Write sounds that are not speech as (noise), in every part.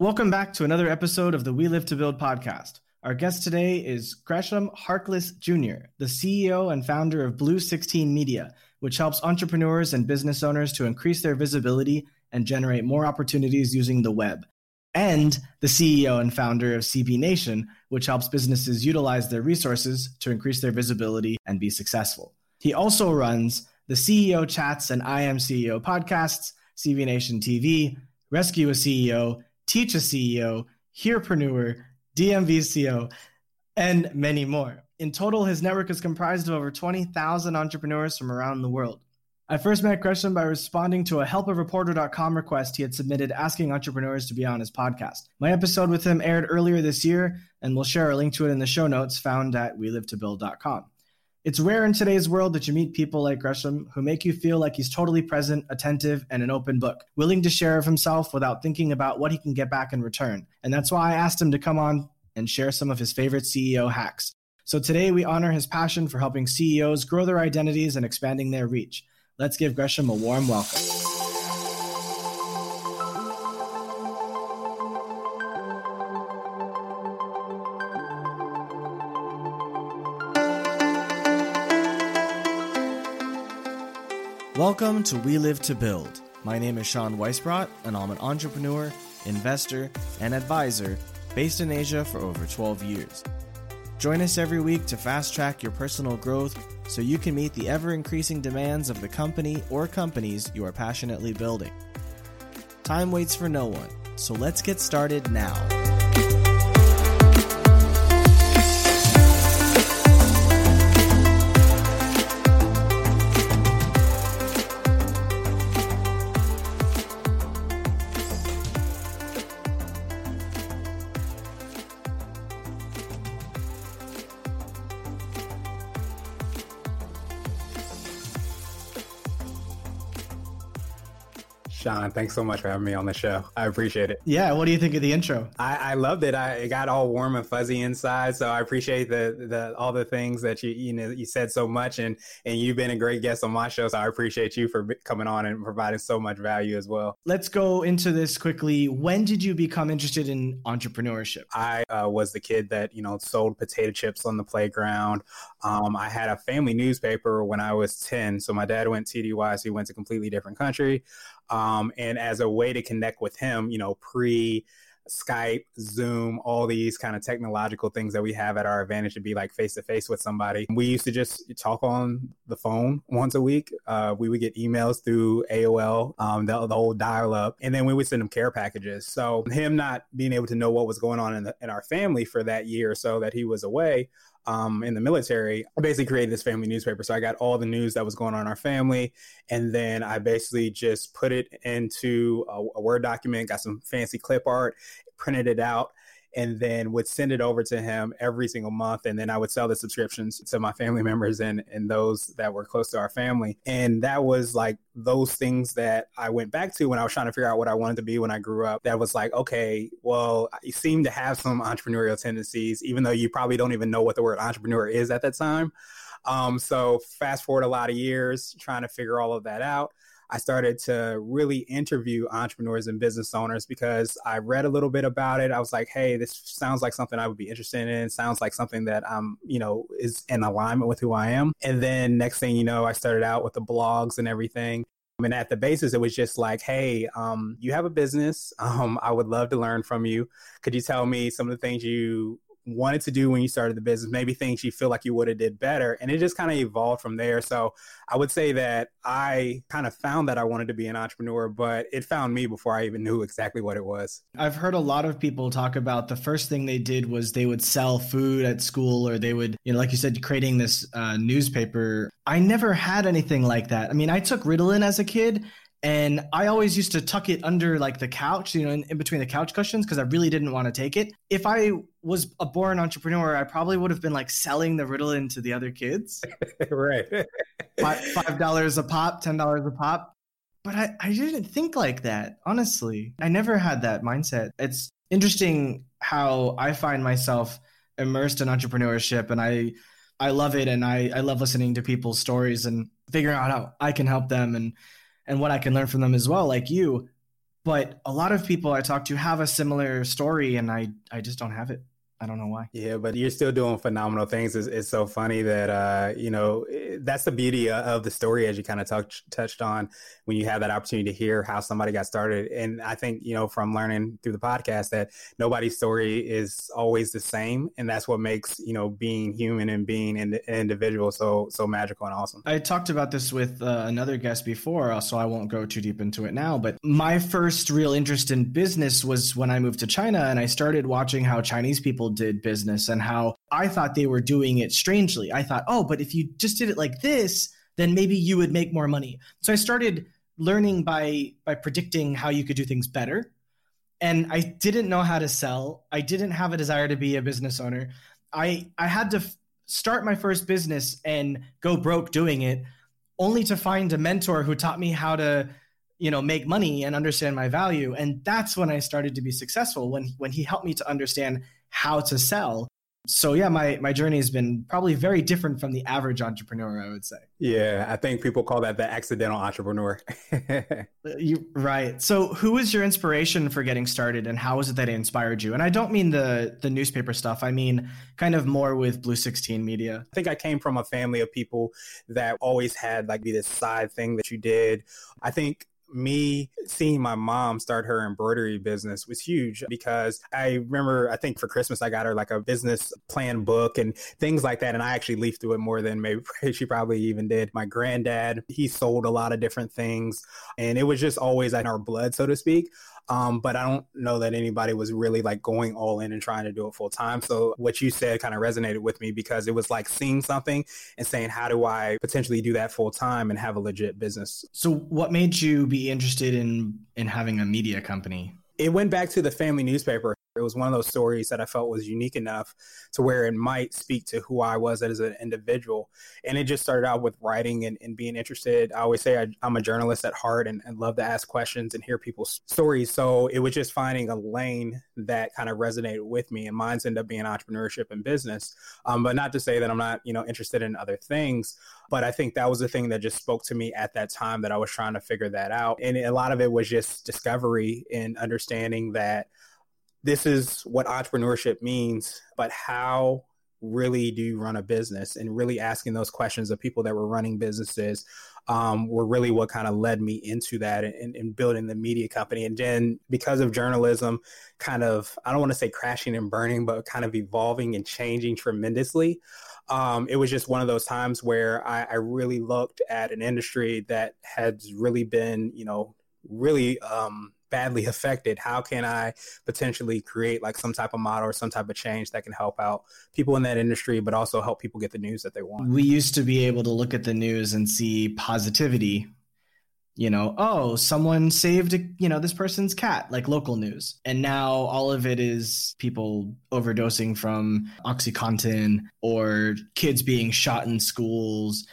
Welcome back to another episode of the We Live to Build podcast. Our guest today is Gresham Harkless Jr., the CEO and founder of Blue 16 Media, which helps entrepreneurs and business owners to increase their visibility and generate more opportunities using the web. And the CEO and founder of CB Nation, which helps businesses utilize their resources to increase their visibility and be successful. He also runs the CEO Chats and I Am CEO podcasts, CB Nation TV, Rescue a CEO, Teach a CEO, Hearpreneur, DMVCO, and many more. In total, his network is comprised of over 20,000 entrepreneurs from around the world. I first met Gresham by responding to a helpareporter.com request he had submitted asking entrepreneurs to be on his podcast. My episode with him aired earlier this year, and we'll share a link to it in the show notes found at welivetobuild.com. It's rare in today's world that you meet people like Gresham who make you feel like he's totally present, attentive, and an open book, willing to share of himself without thinking about what he can get back in return. And that's why I asked him to come on and share some of his favorite CEO hacks. So today we honor his passion for helping CEOs grow their identities and expanding their reach. Let's give Gresham a warm welcome. Welcome to We Live to Build. My name is Sean Weisbrot, and I'm an entrepreneur, investor, and advisor based in Asia for over 12 years. Join us every week to fast track your personal growth so you can meet the ever increasing demands of the company or companies you are passionately building. Time waits for no one, so let's get started now. Thanks so much for having me on the show. I appreciate it. Yeah, what do you think of the intro? I, I loved it. I it got all warm and fuzzy inside. So I appreciate the the all the things that you you know you said so much, and and you've been a great guest on my show. So I appreciate you for coming on and providing so much value as well. Let's go into this quickly. When did you become interested in entrepreneurship? I uh, was the kid that you know sold potato chips on the playground. Um, I had a family newspaper when I was ten. So my dad went TDY, so he went to completely different country. Um, and as a way to connect with him, you know, pre Skype, Zoom, all these kind of technological things that we have at our advantage to be like face to face with somebody. We used to just talk on the phone once a week. Uh, we would get emails through AOL, um, the, the old dial up, and then we would send him care packages. So him not being able to know what was going on in, the, in our family for that year or so that he was away, um, in the military, I basically created this family newspaper. So I got all the news that was going on in our family, and then I basically just put it into a, a Word document, got some fancy clip art, printed it out, and then would send it over to him every single month. And then I would sell the subscriptions to my family (laughs) members and, and those that were close to our family. And that was like those things that I went back to when I was trying to figure out what I wanted to be when I grew up. That was like, okay, well, you seem to have some entrepreneurial tendencies, even though you probably don't even know what the word entrepreneur is at that time. Um, so fast forward a lot of years trying to figure all of that out. I started to really interview entrepreneurs and business owners because I read a little bit about it. I was like, hey, this sounds like something I would be interested in. Sounds like something that I'm, you know, is in alignment with who I am. And then next thing you know, I started out with the blogs and everything. I mean, at the basis, it was just like, hey, um, you have a business. (laughs) Um, I would love to learn from you. Could you tell me some of the things you wanted to do when you started the business, maybe things you feel like you would have did better. And it just kind of evolved from there. So I would say that I kind of found that I wanted to be an entrepreneur, but it found me before I even knew exactly what it was. I've heard a lot of people talk about the first thing they did was they would sell food at school or they would, you know, like you said, creating this uh, newspaper. I never had anything like that. I mean, I took Ritalin as a kid and I always used to tuck it under like the couch, you know, in, in between the couch cushions because I really didn't want to take it. If I was a born entrepreneur, I probably would have been like selling the Ritalin to the other kids. (laughs) right. (laughs) Five dollars a pop, ten dollars a pop. But I, I didn't think like that, honestly. I never had that mindset. It's interesting how I find myself immersed in entrepreneurship and I I love it and I, I love listening to people's stories and figuring out how I can help them and and what I can learn from them as well, like you. but a lot of people I talk to have a similar story, and I I just don't have it. I don't know why. Yeah, but you're still doing phenomenal things. It's, it's so funny that uh, you know that's the beauty of the story, as you kind of touch, touched on when you have that opportunity to hear how somebody got started. And I think you know from learning through the podcast that nobody's story is always the same, and that's what makes you know being human and being an individual so so magical and awesome. I talked about this with uh, another guest before, so I won't go too deep into it now. But my first real interest in business was when I moved to China, and I started watching how Chinese people did business and how I thought they were doing it strangely. I thought, oh, but if you just did it like this, then maybe you would make more money. So I started learning by by predicting how you could do things better. And I didn't know how to sell. I didn't have a desire to be a business owner. I I had to f- start my first business and go broke doing it only to find a mentor who taught me how to you know make money and understand my value and that's when i started to be successful when when he helped me to understand how to sell. So yeah, my my journey has been probably very different from the average entrepreneur, I would say. Yeah, I think people call that the accidental entrepreneur. (laughs) Uh, you right. So who was your inspiration for getting started and how was it that it inspired you? And I don't mean the the newspaper stuff. I mean kind of more with Blue 16 Media. I think I came from a family of people that always had like be this side thing that you did. I think me seeing my mom start her embroidery business was huge because I remember, I think for Christmas, I got her like a business plan book and things like that. And I actually leafed through it more than maybe (laughs) she probably even did. My granddad, he sold a lot of different things and it was just always in our blood, so to speak. Um, but I don't know that anybody was really like going all in and trying to do it full time. So what you said kind of resonated with me because it was like seeing something and saying, how do I potentially do that full time and have a legit business? So what made you be interested in in having a media company? It went back to the family newspaper. It was one of those stories that I felt was unique enough to where it might speak to who I was as an individual. And it just started out with writing and, and being interested. I always say I, am a journalist at heart and, and love to ask questions and hear people's stories. So it was just finding a lane that kind of resonated with me. And mine's ended up being entrepreneurship and business. Um, but not to say that I'm not, you know, interested in other things. But I think that was the thing that just spoke to me at that time that I was trying to figure that out. And a lot of it was just discovery and understanding that this is what entrepreneurship means, but how really do you run a business? And really asking those questions of people that were running businesses um, were really what kind of led me into that and, and, building the media company. And then because of journalism kind of i don't want to say crashing and burning but kind of evolving and changing tremendously um, it was just one of those times where I, I really looked at an industry that has really been you know really um, badly affected how can i potentially create like some type of model or some type of change that can help out people in that industry but also help people get the news that they want? We used to be able to look at the news and see positivity you know oh someone saved you know this person's cat like local news. And now all of it is people overdosing from oxycontin or kids being shot in schools.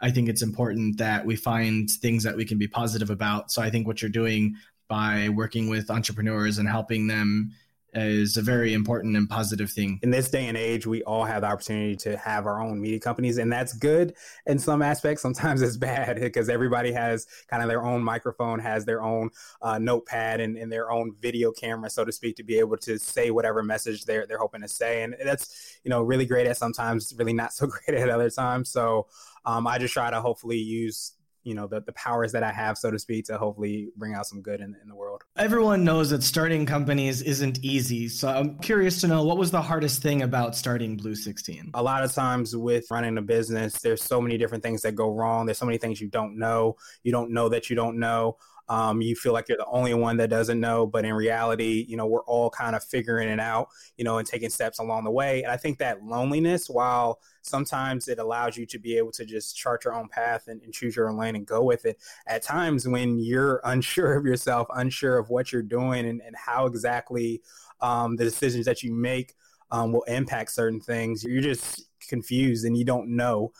I think it's important that we find things that we can be positive about. So I think what you're doing by working with entrepreneurs and helping them is a very important and positive thing. In this day and age, we all have the opportunity to have our own media companies, and that's good in some aspects. Sometimes it's bad (laughs) because everybody has kind of their own microphone, has their own uh, notepad, and, and, their own video camera, so to speak, to be able to say whatever message they're they're hoping to say, and that's you know really great at sometimes, really not so (laughs) great at other times. So um, I just try to hopefully use you know the, the powers that i have so to speak to hopefully bring out some good in, in the world. Everyone knows that starting companies isn't easy. So i'm curious to know what was the hardest thing about starting blue 16 a lot of times with running a business there's so many different things that go wrong. There's so many things you don't know you don't know that you don't know um, you feel like you're the only one that doesn't know but in reality you know we're all kind of figuring it out you know and taking steps along the way and i think that loneliness while sometimes it allows you to be able to just chart your own path and, and choose your own lane and go with it. At times when you're (laughs) unsure of yourself, unsure of what you're doing and, and how exactly um, the decisions that you make um, will impact certain things, you're just confused and you don't know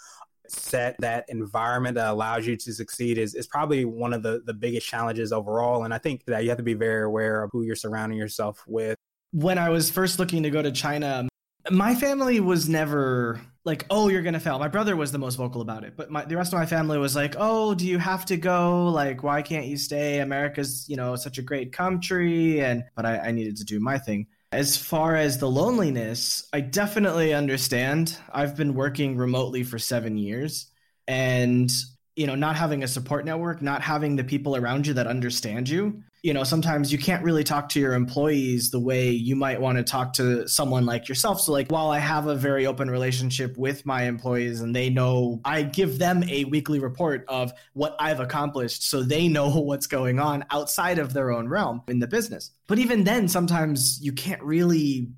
set that environment that allows you to succeed is, is probably one of the, the biggest challenges overall. And I think that you have to be very aware of who you're surrounding yourself with. When I was first looking to go to China, My family was never like, oh, you're gonna fail. My brother was the most vocal about it, but my, the rest of my family was like, oh, do you have to go? Like, why can't you stay? America's, you know, such a great country, and but I, I needed to do my thing. As far as the loneliness, I definitely understand. I've been working remotely for seven years, and you know, not having a support network, not having the people around you that understand you you know sometimes you can't really talk to your employees the way you might want to talk to someone like yourself so like while i have a very open relationship with my employees and they know i give them a weekly report of what i've accomplished so they know (laughs) what's going on outside of their own realm in the business but even then sometimes you can't really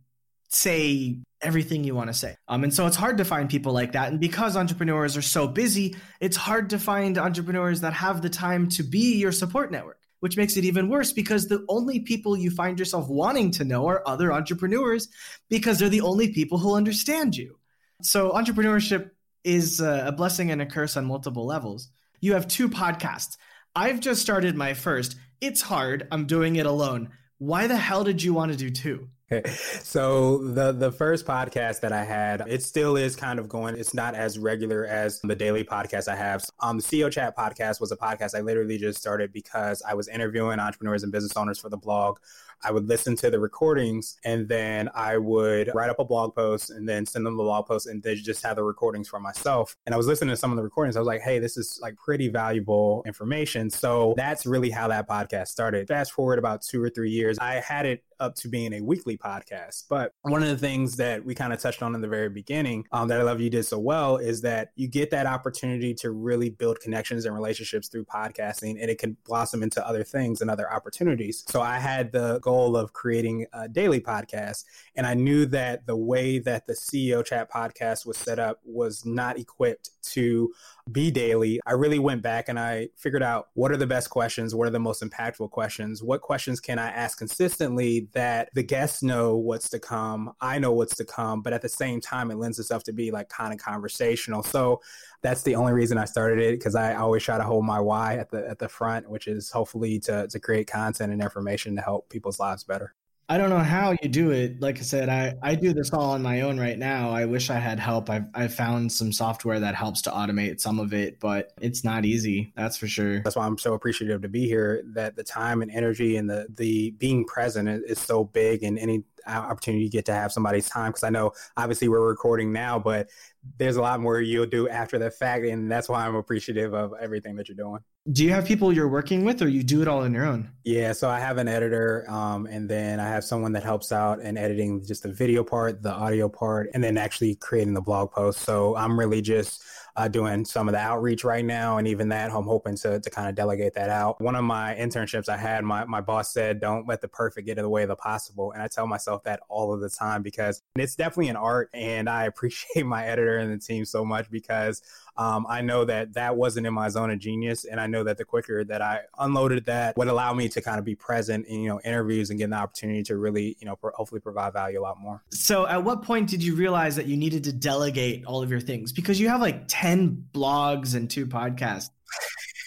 say everything you want to say. Um, and so it's hard to find people like that. And because entrepreneurs are so busy, it's hard to find entrepreneurs that have the time to be your support network which makes it even worse because the only people you find yourself wanting to know are other entrepreneurs because they're the only people who understand you. So, entrepreneurship is a blessing and a curse on multiple levels. You have two podcasts. I've just started my first. It's hard. I'm doing it alone. Why the hell did you want to do two? (laughs) so the the first podcast that I had, it still is kind of going. It's not as regular as the daily podcast I have. Um, the CEO Chat podcast was a podcast I literally just started because I was interviewing entrepreneurs and business owners for the blog I would listen to the recordings and then I would write up a blog post and then send them the blog post and then just have the recordings for myself. And I was listening to some of the recordings. I was like, hey, this is like pretty valuable information. So that's really how that podcast started. Fast forward about two or three years, I had it up to being a weekly podcast. But one of the things that we kind of touched on in the very beginning um, that I love you did so well is that you get that opportunity to really build connections and relationships through podcasting and it can blossom into other things and other opportunities. So I had the goal goal of creating a daily podcast. And I knew that the way that the CEO chat podcast was set up was not equipped to be daily. I really went back and I figured out what are the best questions, what are the most impactful questions, what questions can I ask consistently that the guests know what's to come, I know what's to come, but at the same time, it lends itself to be like kind of conversational. So that's the only reason I started it because I always try to hold my why at the at the front, which is hopefully to to create content and information to help people's lives better. I don't know how you do it. Like I said, I, I do this all on my own right now. I wish I had help. I've, I've found some software that helps to automate some of it, but it's not easy. That's for sure. That's why I'm so appreciative to be here that the time and energy and the, the being present is so big and any opportunity you get to have somebody's time. Cause I know obviously we're recording now, but there's a lot more you'll do after the fact. And that's why I'm appreciative of everything that you're doing. Do you have people you're working with or you do it all on your own? Yeah, so I have an editor um, and then I have someone that helps out in editing just the video part, the audio part, and then actually creating the blog post. So I'm really just uh, doing some of the outreach right now. And even that, I'm hoping to, to kind of delegate that out. One of my internships I had, my, my boss said, don't let the perfect get in the way of the possible. And I tell myself that all of the time because it's definitely an art. And I (laughs) appreciate my editor and the team so much because um, I know that that wasn't in my zone of genius. And I know that the quicker that I unloaded that would allow me to kind of be present in, you know, interviews and get the opportunity to really, you know, hopefully provide value a lot more. So at what point did you realize that you needed to delegate all of your things? Because you have like 10 blogs and two podcasts.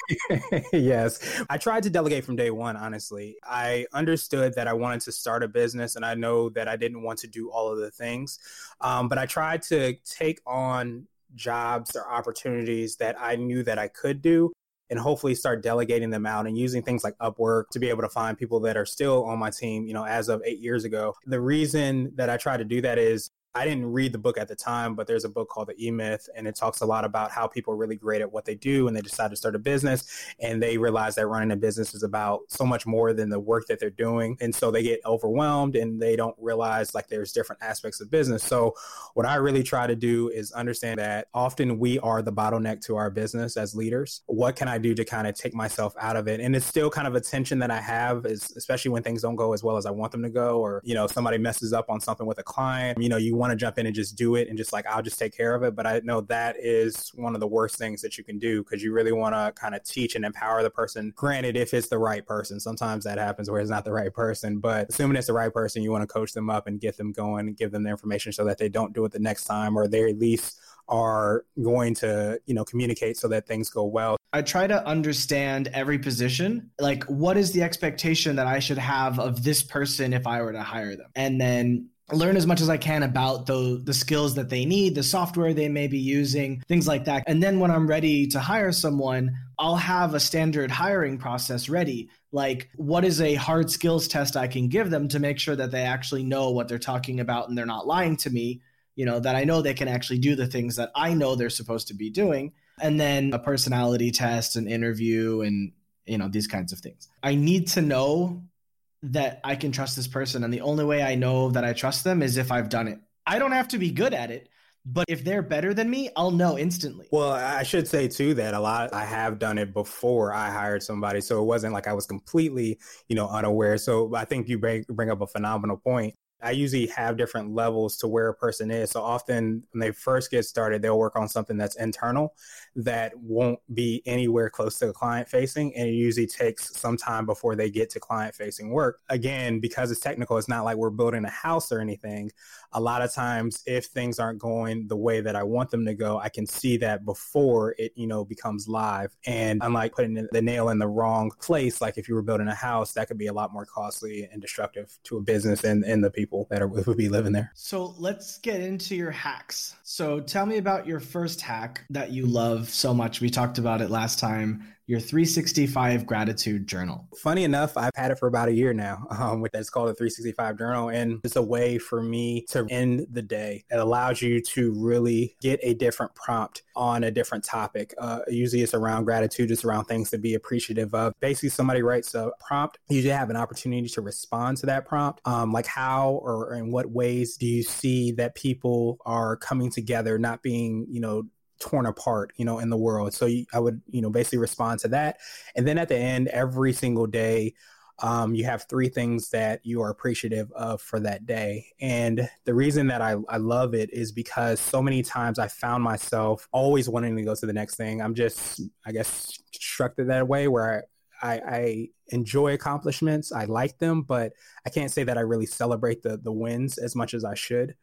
(laughs) yes. I tried to delegate from day one, honestly. I understood that I wanted to start a business and I know that I didn't want to do all of the things. Um, but I tried to take on jobs or opportunities that I knew that I could do and hopefully start delegating them out and using things like Upwork to be able to find people that are still on my team, you know, as of eight years ago. The reason that I try to do that is I didn't read the book at the time, but there's a book called The E Myth, and it talks a lot about how people are really great at what they do and they decide to start a business and they realize that running a business is about so much more than the work that they're doing. And so they get overwhelmed and they don't realize like there's different aspects of business. So, what I really try to do is understand that often we are the bottleneck to our business as leaders. What can I do to kind of take myself out of it? And it's still kind of a tension that I have, is especially when things don't go as well as I want them to go, or, you know, somebody messes up on something with a client, you know, you want want to jump in and just do it and just like I'll just take care of it. But I know that is one of the worst things that you can do because you really want to kind of teach and empower the person. Granted, if it's the right person, sometimes that happens where it's not the right person. But assuming it's the right person, you want to coach them up and get them going and give them the information so that they don't do it the next time or they at least are going to you know communicate so that things go well i try to understand every position like what is the expectation that i should have of this person if i were to hire them and then learn as much as I can about the the skills that they need, the software they may be using, things like that. And then when I'm ready to hire someone, I'll have a standard hiring process ready. Like what is a hard skills test I can give them to make sure that they actually know what they're talking about and they're not lying to me, you know, that I know they can actually do the things that I know they're supposed to be doing. And then a personality test, an interview and you know, these kinds of things. I need to know that I can trust this person. And the only way I know that I trust them is if I've done it. I don't have to be good at it, but if they're better than me, I'll know instantly. Well, I should say too that a lot I have done it before I hired somebody, so it wasn't like I was completely, you know, unaware. So I think you bring bring up a phenomenal point. I usually have different levels to where a person is. So often when they first get started, they'll work on something that's internal that won't be anywhere close to client facing. And it usually takes some time before they get to client facing work. Again, because it's technical, it's not like we're building a house or anything. A lot of times, if things aren't going the way that I want them to go, I can see that before it, you know, becomes live. And unlike putting the nail in the wrong place, like if you were building a house, that could be a lot more costly and destructive to a business and, and the people that are, (laughs) would be living there. So let's get into your hacks. So tell me about your first hack that you love so much. We talked about it last time. Your 365 gratitude journal. Funny enough, I've had it for about a year now. (laughs) Um, it's called a 365 journal, and it's a way for me to end the day. It allows you to really get a different prompt on a different topic. Uh, usually, it's around gratitude. It's around things to be appreciative of. Basically, somebody writes a prompt. You have an opportunity to respond to that prompt. Um, like how or in what ways do you see that people are coming together, not being you know torn apart, you know, in the world. So I would, you know, basically respond to that. And then at the end, every single day, um, you have three things that you are appreciative of for that day. And the reason that I, I love it is because so many times I found myself always wanting to go to the next thing. I'm just, I guess, constructed that way where I, I, I enjoy accomplishments. I like them, but I can't say that I really celebrate the the wins as much as I should.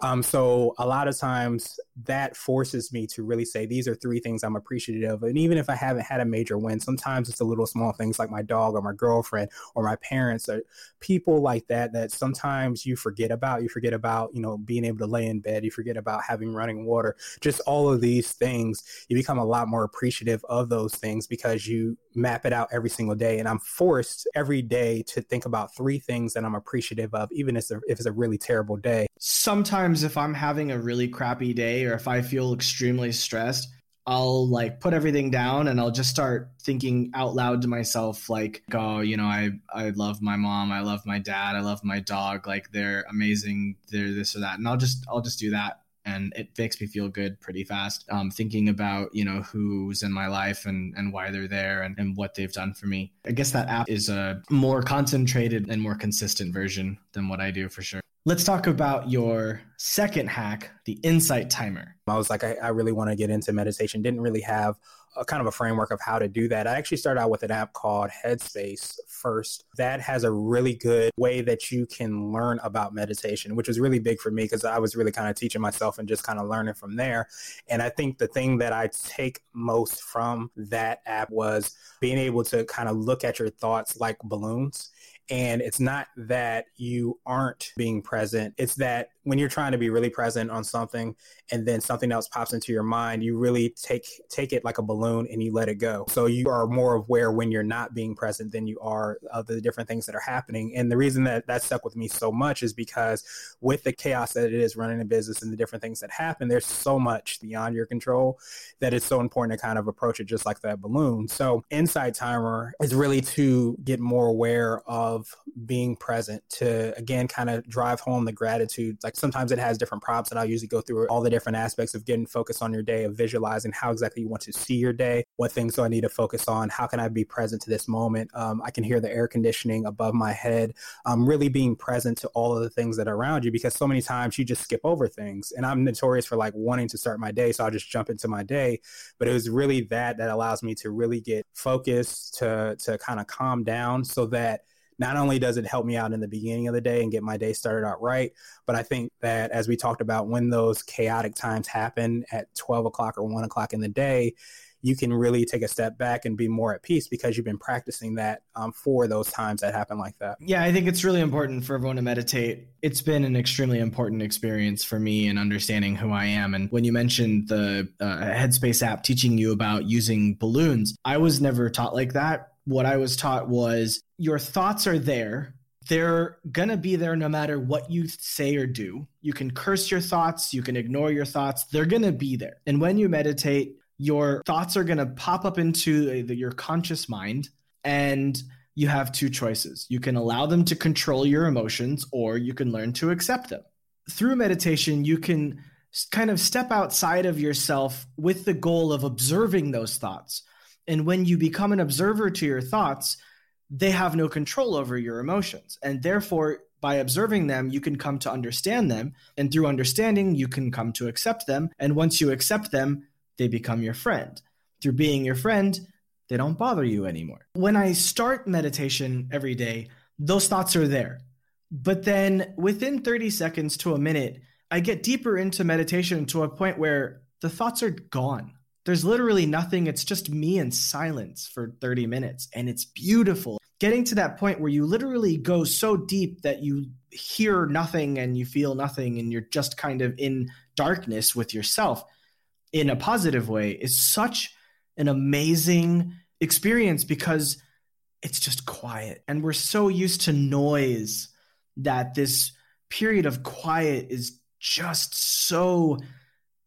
Um, so a lot of times that forces me to really say these are three things I'm appreciative of. And even if I haven't had a major win, sometimes it's the little small things like my dog or my girlfriend or my parents or people like that that sometimes you forget about. You forget about, you know, being able to lay in bed. You forget about having running water. Just all of these things, you become a lot more appreciative of those things because you map it out every single day. And I'm forced every day to think about three things that I'm appreciative of, even if it's a, if it's a really terrible day. Sometimes if I'm having a really crappy day or if I feel extremely stressed, I'll like put everything down and I'll just start thinking out loud to myself like oh you know I I love my mom I love my dad I love my dog like they're amazing they're this or that. And I'll just I'll just do that and it makes me feel good pretty fast um, thinking about you know who's in my life and and why they're there and, and what they've done for me. I guess that app is a more concentrated and more consistent version than what i do for sure let's talk about your second hack the insight timer i was like i, I really want to get into meditation didn't really have a kind of a framework of how to do that. I actually started out with an app called Headspace first. That has a really good way that you can learn about meditation, which was really big for me because I was really kind of teaching myself and just kind of learning from there. And I think the thing that I take most from that app was being able to kind of look at your thoughts like balloons and it's not that you aren't being present. It's that when you're trying to be really present on something and then something else pops into your mind, you really take take it like a balloon and you let it go. So you are more aware when you're not being present than you are of the different things that are happening. And the reason that that stuck with me so much is because with the chaos that it is running a business and the different things that happen, there's so much beyond your control that it's so important to kind of approach it just like that balloon. So Insight Timer is really to get more aware of being present to again kind of drive home the gratitude like sometimes it has different prompts and I'll usually go through all the different aspects of getting focused on your day, of visualizing how exactly you want to see your day, what things do I need to focus on, how can I be present to this moment. Um, I can hear the air conditioning above my head. Um, really being present to all of the things that are around you because so many times you just skip over things. And I'm notorious for like wanting to start my day, so I'll just jump into my day. But it was really that that allows me to really get focused, to to kind of calm down, so that not only does it help me out in the beginning of the day and get my day started out right, but I think that as we talked about, when those chaotic times happen at 12 o'clock or 1 o'clock in the day, you can really take a step back and be more at peace because you've been practicing that um, for those times that happen like that. Yeah, I think it's really important for everyone to meditate. It's been an extremely important experience for me in understanding who I am. And when you mentioned the uh, Headspace app teaching you about using balloons, I was never taught like that. What I was taught was your thoughts are there they're going to be there no matter what you say or do. You can curse your thoughts, you can ignore your thoughts, they're going to be there. And when you meditate, your thoughts are going to pop up into the, your conscious mind and you have two choices. You can allow them to control your emotions or you can learn to accept them. Through meditation, you can kind of step outside of yourself with the goal of observing those thoughts. And when you become an observer to your thoughts, they have no control over your emotions. And therefore, by observing them, you can come to understand them. And through understanding, you can come to accept them. And once you accept them, they become your friend. Through being your friend, they don't bother you anymore. When I start meditation every day, those thoughts are there. But then within 30 seconds to a minute, I get deeper into meditation to a point where the thoughts are gone there's literally nothing. It's just me in silence for 30 minutes. And it's beautiful. Getting to that point where you literally go so deep that you hear nothing and you feel nothing and you're just kind of in darkness with yourself in a positive way is such an amazing experience because it's just quiet. And we're so used to noise that this period of quiet is just so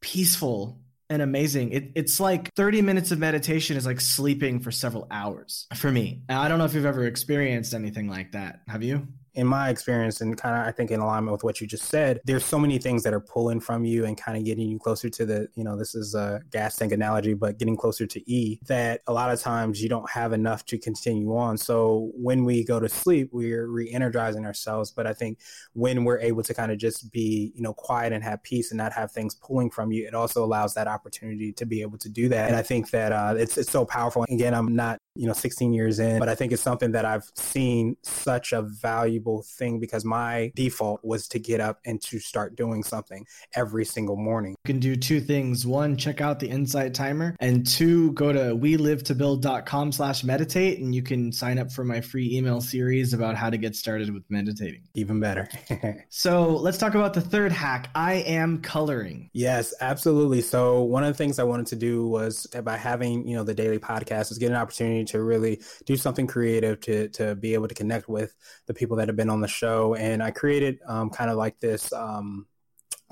peaceful and amazing. It, it's like 30 minutes of meditation is like sleeping for several hours for me. I don't know if you've ever experienced anything like that. Have you? In my experience and kind of i think in alignment with what you just said there's so many things that are pulling from you and kind of getting you closer to the you know this is a gas tank analogy but getting closer to e that a lot of times you don't have enough to continue on. So when we go to sleep we're re-energizing ourselves but i think when we're able to kind of just be you know quiet and have peace and not have things pulling from you it also allows that opportunity to be able to do that. And i think that uh, it's, it's so powerful. Again i'm not you know 16 years in but i think it's something that i've seen such a valuable thing because my default was to get up and to start doing something every single morning. You can do two things. One check out the insight timer and two go to we live to build.com slash meditate and you can sign up for my free email series about how to get started with meditating. Even better. (laughs) So let's talk about the third hack i am coloring. Yes absolutely. So one of the things i wanted to do was by having you know the daily podcast is get an opportunity opportunity to really do something creative to to be able to connect with the people that have been on the show. And I created um, kind of like this um,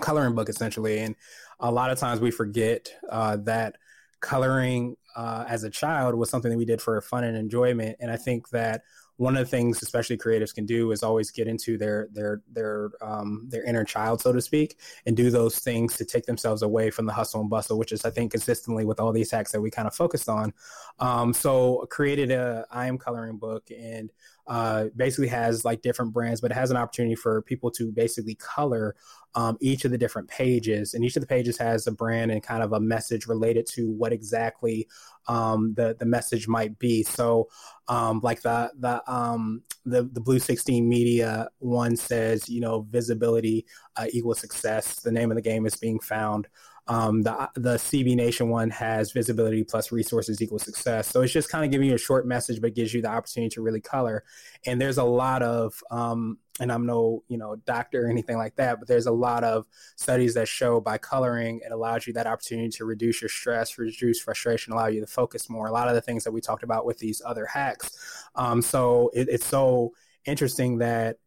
coloring book essentially. And a lot of times we forget uh, that coloring uh, as a child was something that we did for fun and enjoyment. And I think that one of the things especially creatives can do is always get into their their their um, their inner child so to speak and do those things to take themselves away from the hustle and bustle which is i think consistently with all these hacks that we kind of focused on um, so created a i am coloring book and uh, basically has like different brands, but it has an opportunity for people to basically color um, each of the different pages. And each of the pages has a brand and kind of a message related to what exactly um, the the message might be. So, um, like the the um, the the Blue Sixteen Media one says, you know, visibility uh, equals success. The name of the game is being found. Um, the the CB Nation one has visibility plus resources equals success. So it's just kind of giving you a short message, but gives you the opportunity to really color. And there's a lot of, um, and I'm no you know doctor or anything like that, but there's a lot of studies that show by coloring it allows you that opportunity to reduce your stress, reduce frustration, allow you to focus more. A lot of the things that we talked about with these other hacks. Um, so it, it's so interesting that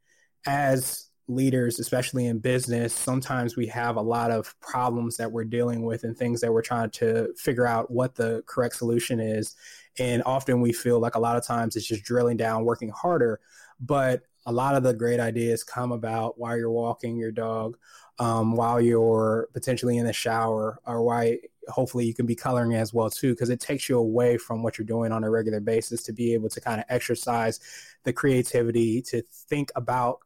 as leaders, especially in business, sometimes we have a lot of problems that we're dealing with and things that we're trying to figure out what the correct solution is. And often we feel like a lot of times it's just drilling down, working harder. But a lot of the great ideas come about while you're walking your dog, um, while you're potentially in the shower, or why hopefully you can be coloring as well too, because it takes you away from what you're doing on a regular basis to be able to kind of exercise the creativity to think about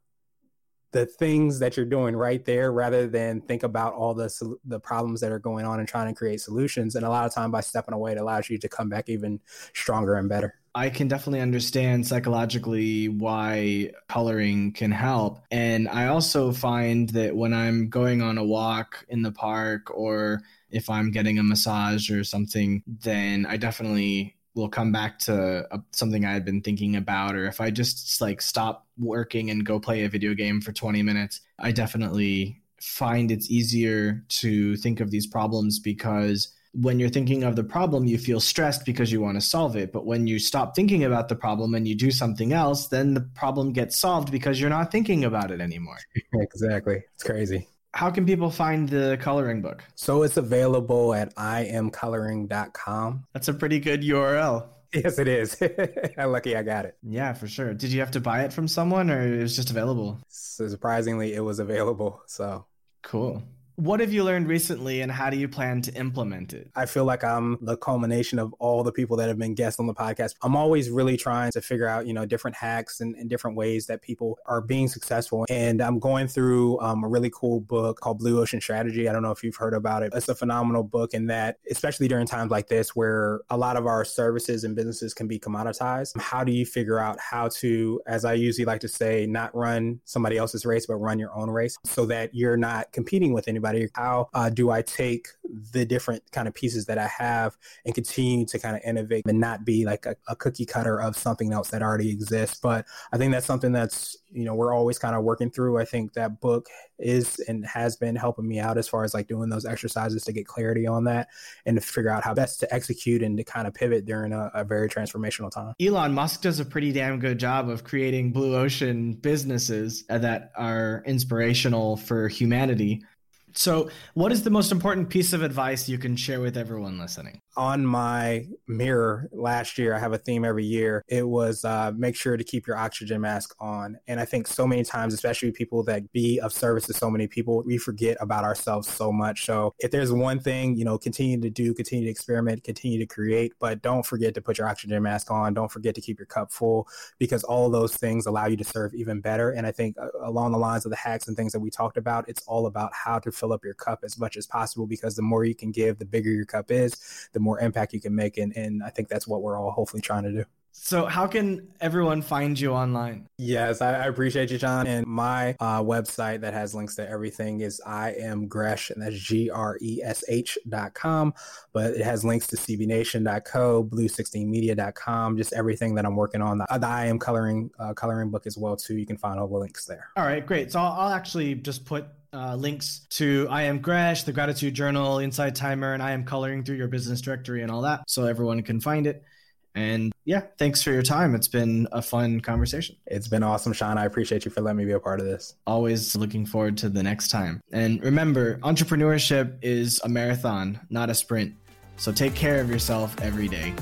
the things that you're doing right there rather than think about all the the problems that are going on and trying to create solutions and a lot of time by stepping away it allows you to come back even stronger and better I can definitely understand psychologically why coloring can help. And I also find that when I'm going on a walk in the park or if I'm getting a massage or something, then I definitely will come back to a, something I had been thinking about. Or if I just like stop working and go play a video game for 20 minutes, I definitely find it's easier to think of these problems because when you're thinking of the problem, you feel stressed because you want to solve it. But when you stop thinking about the problem and you do something else, then the problem gets solved because you're not thinking about it anymore. (laughs) Exactly. It's crazy. How can people find the coloring book? So it's available at iamcoloring.com. That's a pretty good URL. Yes, it is. (laughs) Lucky I got it. Yeah, for sure. Did you have to buy it from someone or it was just available? Surprisingly, it was available. So cool. What have you learned recently and how do you plan to implement it? I feel like I'm the culmination of all the people that have been guests on the podcast. I'm always really trying to figure out, you know, different hacks and, and different ways that people are being successful. And I'm going through um, a really cool book called Blue Ocean Strategy. I don't know if you've heard about it. It's a phenomenal book in that, especially during times like this where a lot of our services and businesses can be commoditized. How do you figure out how to, as I usually like to say, not run somebody else's race, but run your own race so that you're not competing with anybody? How uh, do I take the different kind of pieces that I have and continue to kind of innovate and not be like a, a cookie cutter of something else that already exists? But I think that's something that's you know we're always kind of working through. I think that book is and has been helping me out as far as like doing those exercises to get clarity on that and to figure out how best to execute and to kind of pivot during a, a very transformational time. Elon Musk does a pretty damn good job of creating blue ocean businesses that are inspirational for humanity. So, what is the most important piece of advice you can share with everyone listening? On my mirror last year, I have a theme every year. It was uh, make sure to keep your oxygen mask on. And I think so many times, especially people that be of service to so many people, we forget about ourselves so much. So if there's one thing, you know, continue to do, continue to experiment, continue to create, but don't forget to put your oxygen mask on. Don't forget to keep your cup full because all those things allow you to serve even better. And I think uh, along the lines of the hacks and things that we talked about, it's all about how to fill up your cup as much as possible because the more you can give, the bigger your cup is, the more impact you can make. And, and I think that's what we're all hopefully trying to do. So, how can everyone find you online? Yes, I, I appreciate you, John. And my uh, website that has links to everything is I am Gresh, and that's G R E S H dot com. But it has links to CBNation.co, blue16media.com, just everything that I'm working on. The, the I am coloring uh, coloring book as well, too. You can find all the links there. All right, great. So, I'll, I'll actually just put uh, links to I am Gresh, the Gratitude Journal, Insight Timer, and I am coloring through your business directory and all that, so everyone can find it. And yeah, thanks for your time. It's been a fun conversation. It's been awesome, Sean. I appreciate you for letting me be a part of this. Always looking forward to the next time. And remember, entrepreneurship is a marathon, not a sprint. So take care of yourself every day.